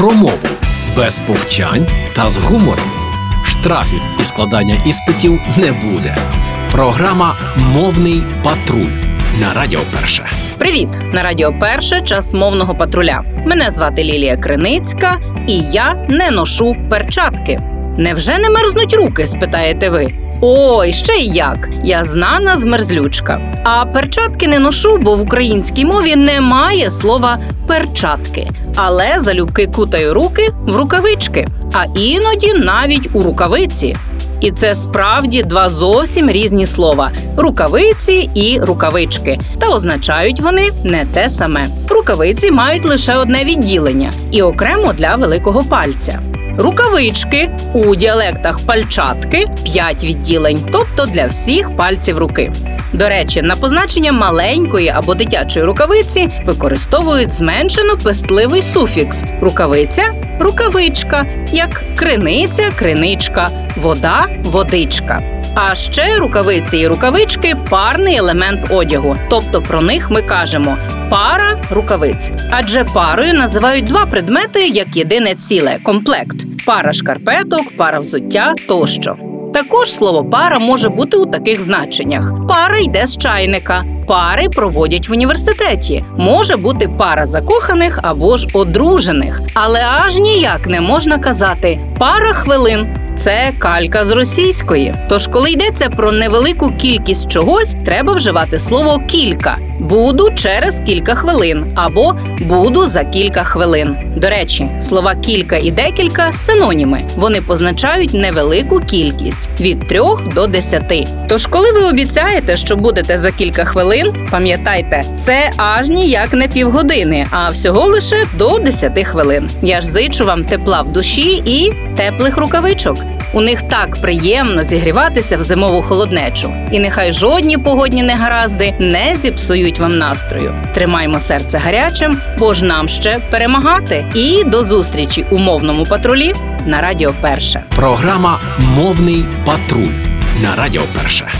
про мову без повчань та з гумором. Штрафів і складання іспитів не буде. Програма Мовний патруль на Радіо Перше. Привіт! На Радіо Перше час мовного патруля. Мене звати Лілія Криницька, і я не ношу перчатки. Невже не мерзнуть руки? спитаєте ви. Ой, ще й як. Я знана змерзлючка. А перчатки не ношу, бо в українській мові немає слова перчатки. Але залюбки кутаю руки в рукавички, а іноді навіть у рукавиці. І це справді два зовсім різні слова: рукавиці і рукавички. Та означають вони не те саме. Рукавиці мають лише одне відділення і окремо для великого пальця. Рукавички у діалектах пальчатки 5 відділень, тобто для всіх пальців руки. До речі, на позначення маленької або дитячої рукавиці використовують зменшено пестливий суфікс рукавиця рукавичка, як криниця, криничка, вода, водичка. А ще рукавиці і рукавички парний елемент одягу, тобто про них ми кажемо пара рукавиць. Адже парою називають два предмети як єдине ціле комплект: пара шкарпеток, пара взуття тощо. Також слово пара може бути у таких значеннях: пара йде з чайника, пари проводять в університеті. Може бути пара закоханих або ж одружених, але аж ніяк не можна казати пара хвилин. Це калька з російської. Тож, коли йдеться про невелику кількість чогось, треба вживати слово кілька. Буду через кілька хвилин або буду за кілька хвилин. До речі, слова кілька і декілька синоніми. Вони позначають невелику кількість від трьох до десяти. Тож, коли ви обіцяєте, що будете за кілька хвилин, пам'ятайте, це аж ніяк не півгодини, а всього лише до десяти хвилин. Я ж зичу вам тепла в душі і теплих рукавичок. У них так приємно зігріватися в зимову холоднечу, і нехай жодні погодні негаразди не зіпсують вам настрою. Тримаймо серце гарячим, бо ж нам ще перемагати. І до зустрічі у мовному патрулі на Радіо Перше. Програма Мовний патруль на Радіо Перше.